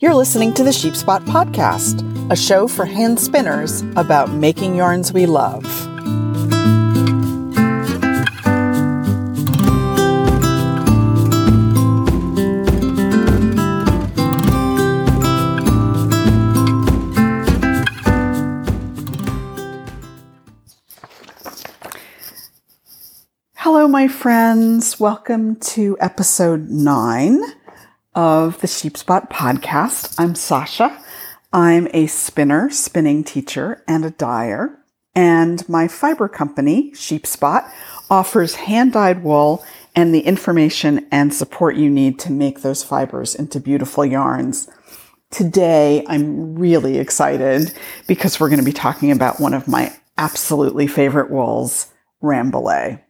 You're listening to the Sheepspot Podcast, a show for hand spinners about making yarns we love. Hello, my friends. Welcome to episode nine of the Sheepspot podcast. I'm Sasha. I'm a spinner, spinning teacher, and a dyer. And my fiber company, Sheepspot, offers hand dyed wool and the information and support you need to make those fibers into beautiful yarns. Today, I'm really excited because we're going to be talking about one of my absolutely favorite wools, Rambouillet.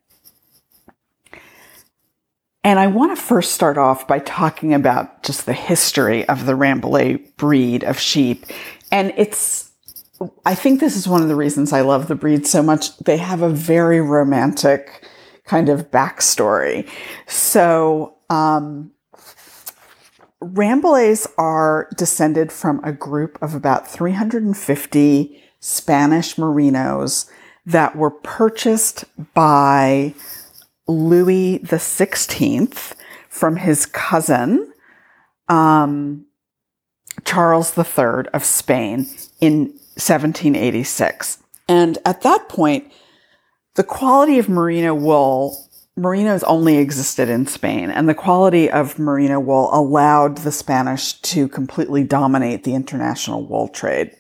And I want to first start off by talking about just the history of the Rambouillet breed of sheep. And it's, I think this is one of the reasons I love the breed so much. They have a very romantic kind of backstory. So, um, Rambouillets are descended from a group of about 350 Spanish merinos that were purchased by Louis the Sixteenth from his cousin um, Charles III of Spain in 1786. And at that point, the quality of merino wool, merinos only existed in Spain, and the quality of merino wool allowed the Spanish to completely dominate the international wool trade.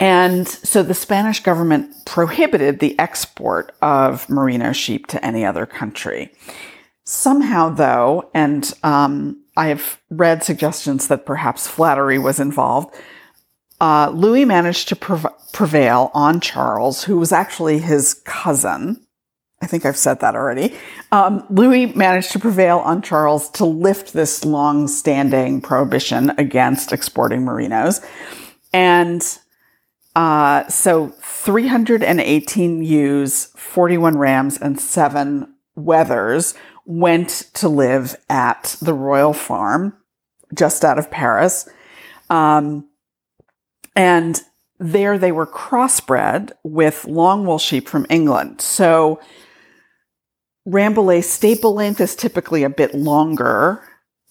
And so the Spanish government prohibited the export of merino sheep to any other country. Somehow, though, and um, I have read suggestions that perhaps flattery was involved, uh, Louis managed to prov- prevail on Charles, who was actually his cousin. I think I've said that already. Um, Louis managed to prevail on Charles to lift this long standing prohibition against exporting merinos. And uh, so 318 ewes, 41 rams, and seven wethers went to live at the royal farm just out of Paris. Um, and there they were crossbred with long wool sheep from England. So Rambouillet staple length is typically a bit longer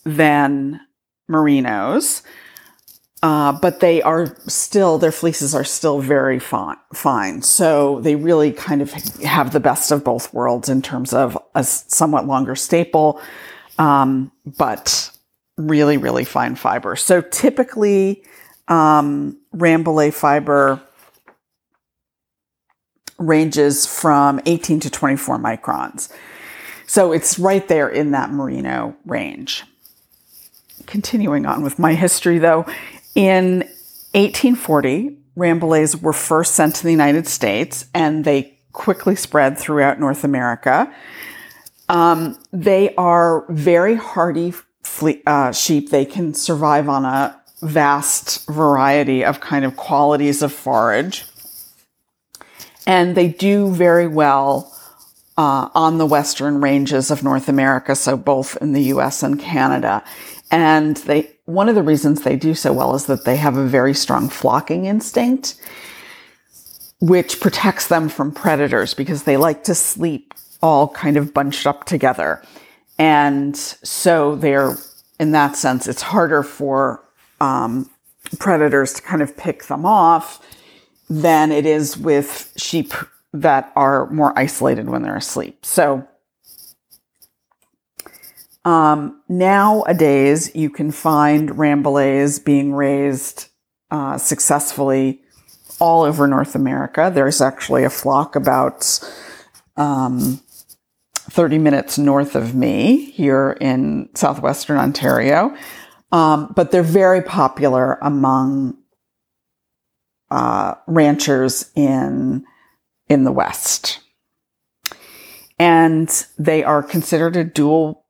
than merinos. Uh, but they are still, their fleeces are still very fine, fine. So they really kind of have the best of both worlds in terms of a somewhat longer staple, um, but really, really fine fiber. So typically, um, Rambouillet fiber ranges from 18 to 24 microns. So it's right there in that merino range. Continuing on with my history though, in 1840, Rambouillets were first sent to the United States and they quickly spread throughout North America. Um, they are very hardy fle- uh, sheep. They can survive on a vast variety of kind of qualities of forage. And they do very well uh, on the western ranges of North America, so both in the US and Canada. And they one of the reasons they do so well is that they have a very strong flocking instinct, which protects them from predators because they like to sleep all kind of bunched up together. And so they're, in that sense, it's harder for um, predators to kind of pick them off than it is with sheep that are more isolated when they're asleep. So um, nowadays, you can find Rambouillets being raised uh, successfully all over North America. There's actually a flock about um, 30 minutes north of me here in southwestern Ontario. Um, but they're very popular among uh, ranchers in in the West, and they are considered a dual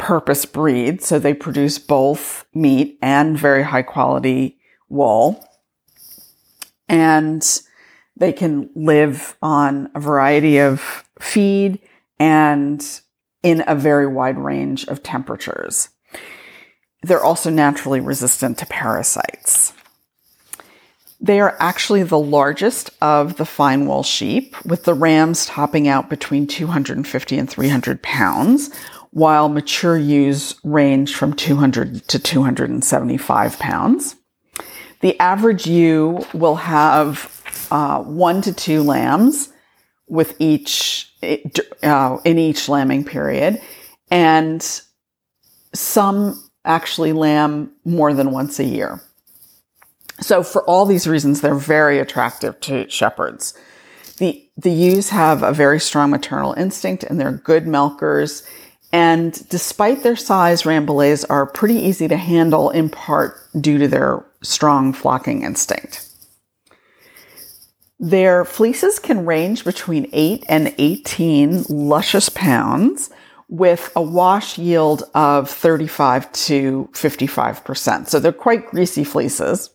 purpose breed. So they produce both meat and very high quality wool. And they can live on a variety of feed and in a very wide range of temperatures. they're also naturally resistant to parasites. They are actually the largest of the fine wool sheep, with the rams topping out between 250 and 300 pounds, while mature ewes range from 200 to 275 pounds. The average ewe will have uh, one to two lambs with each uh, in each lambing period, and some actually lamb more than once a year. So for all these reasons, they're very attractive to shepherds. The, the ewes have a very strong maternal instinct and they're good milkers. And despite their size, Rambouillets are pretty easy to handle in part due to their strong flocking instinct. Their fleeces can range between 8 and 18 luscious pounds with a wash yield of 35 to 55%. So they're quite greasy fleeces.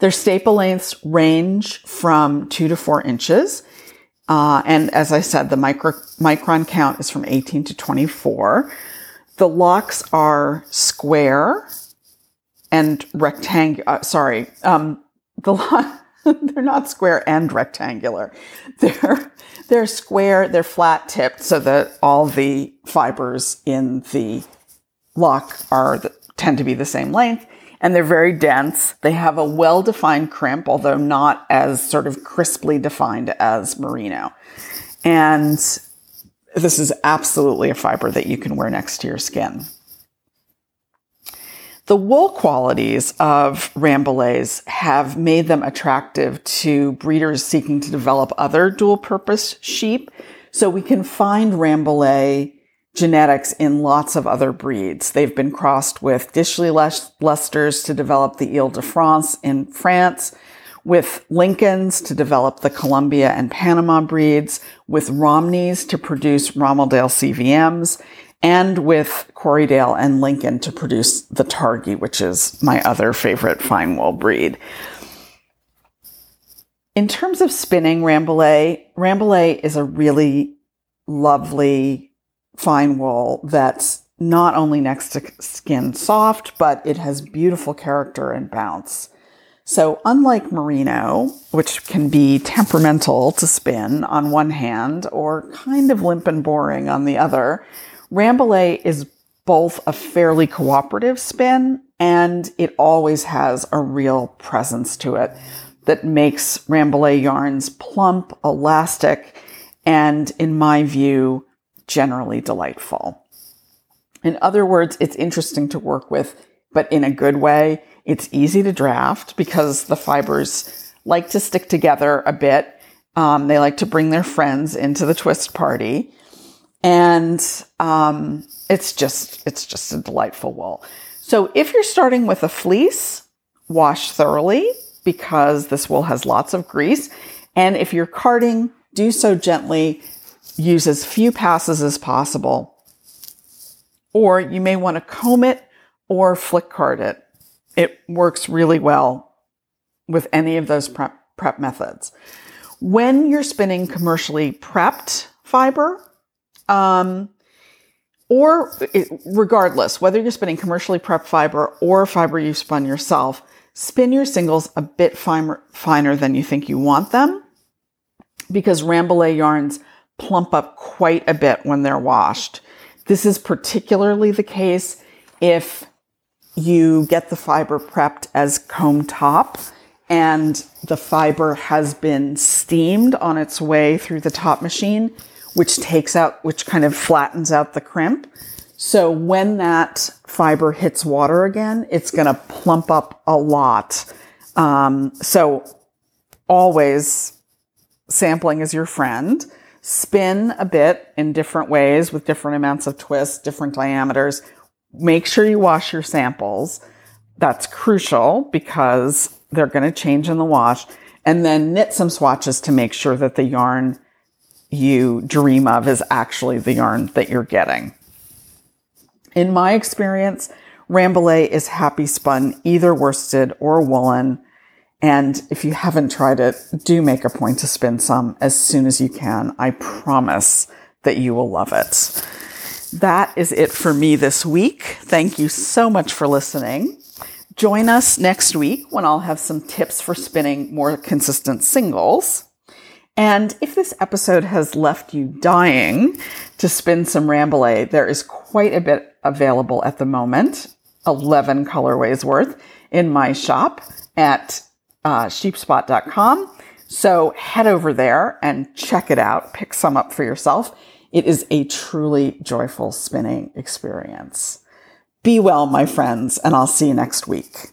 Their staple lengths range from 2 to 4 inches. Uh, and as I said, the micro, micron count is from 18 to 24. The locks are square and rectangular. Uh, sorry, um, the lock, they're not square and rectangular. They're they're square. They're flat tipped so that all the fibers in the lock are the, tend to be the same length, and they're very dense. They have a well defined crimp, although not as sort of crisply defined as merino. And this is absolutely a fiber that you can wear next to your skin. The wool qualities of Rambouillets have made them attractive to breeders seeking to develop other dual purpose sheep. So we can find Rambouillet genetics in lots of other breeds. They've been crossed with Dishley Leicesters to develop the Ile de France in France, with Lincolns to develop the Columbia and Panama breeds, with Romneys to produce Romeldale CVMs, and with Corriedale and Lincoln to produce the Targhee, which is my other favorite fine wool breed. In terms of spinning Rambouillet, Rambouillet is a really lovely fine wool that's not only next to skin soft, but it has beautiful character and bounce. So unlike merino, which can be temperamental to spin on one hand or kind of limp and boring on the other, Rambouillet is both a fairly cooperative spin and it always has a real presence to it that makes Rambouillet yarns plump, elastic, and in my view, generally delightful. In other words, it's interesting to work with, but in a good way. It's easy to draft because the fibers like to stick together a bit. Um, they like to bring their friends into the twist party and um, it's just it's just a delightful wool. So if you're starting with a fleece, wash thoroughly because this wool has lots of grease. And if you're carding, do so gently. Use as few passes as possible. Or you may want to comb it or flick card it. It works really well with any of those prep, prep methods. When you're spinning commercially prepped fiber, um, or regardless, whether you're spinning commercially prepped fiber or fiber you've spun yourself, spin your singles a bit finer, finer than you think you want them because Rambouillet yarns plump up quite a bit when they're washed. This is particularly the case if you get the fiber prepped as comb top and the fiber has been steamed on its way through the top machine which takes out, which kind of flattens out the crimp. So when that fiber hits water again, it's going to plump up a lot. Um, so always sampling is your friend. Spin a bit in different ways with different amounts of twist, different diameters. Make sure you wash your samples. That's crucial because they're going to change in the wash. And then knit some swatches to make sure that the yarn you dream of is actually the yarn that you're getting. In my experience, Rambouillet is happy spun, either worsted or woolen. And if you haven't tried it, do make a point to spin some as soon as you can. I promise that you will love it. That is it for me this week. Thank you so much for listening. Join us next week when I'll have some tips for spinning more consistent singles. And if this episode has left you dying to spin some Rambouillet, there is quite a bit available at the moment, 11 colorways worth in my shop at uh, sheepspot.com. So head over there and check it out. Pick some up for yourself. It is a truly joyful spinning experience. Be well, my friends, and I'll see you next week.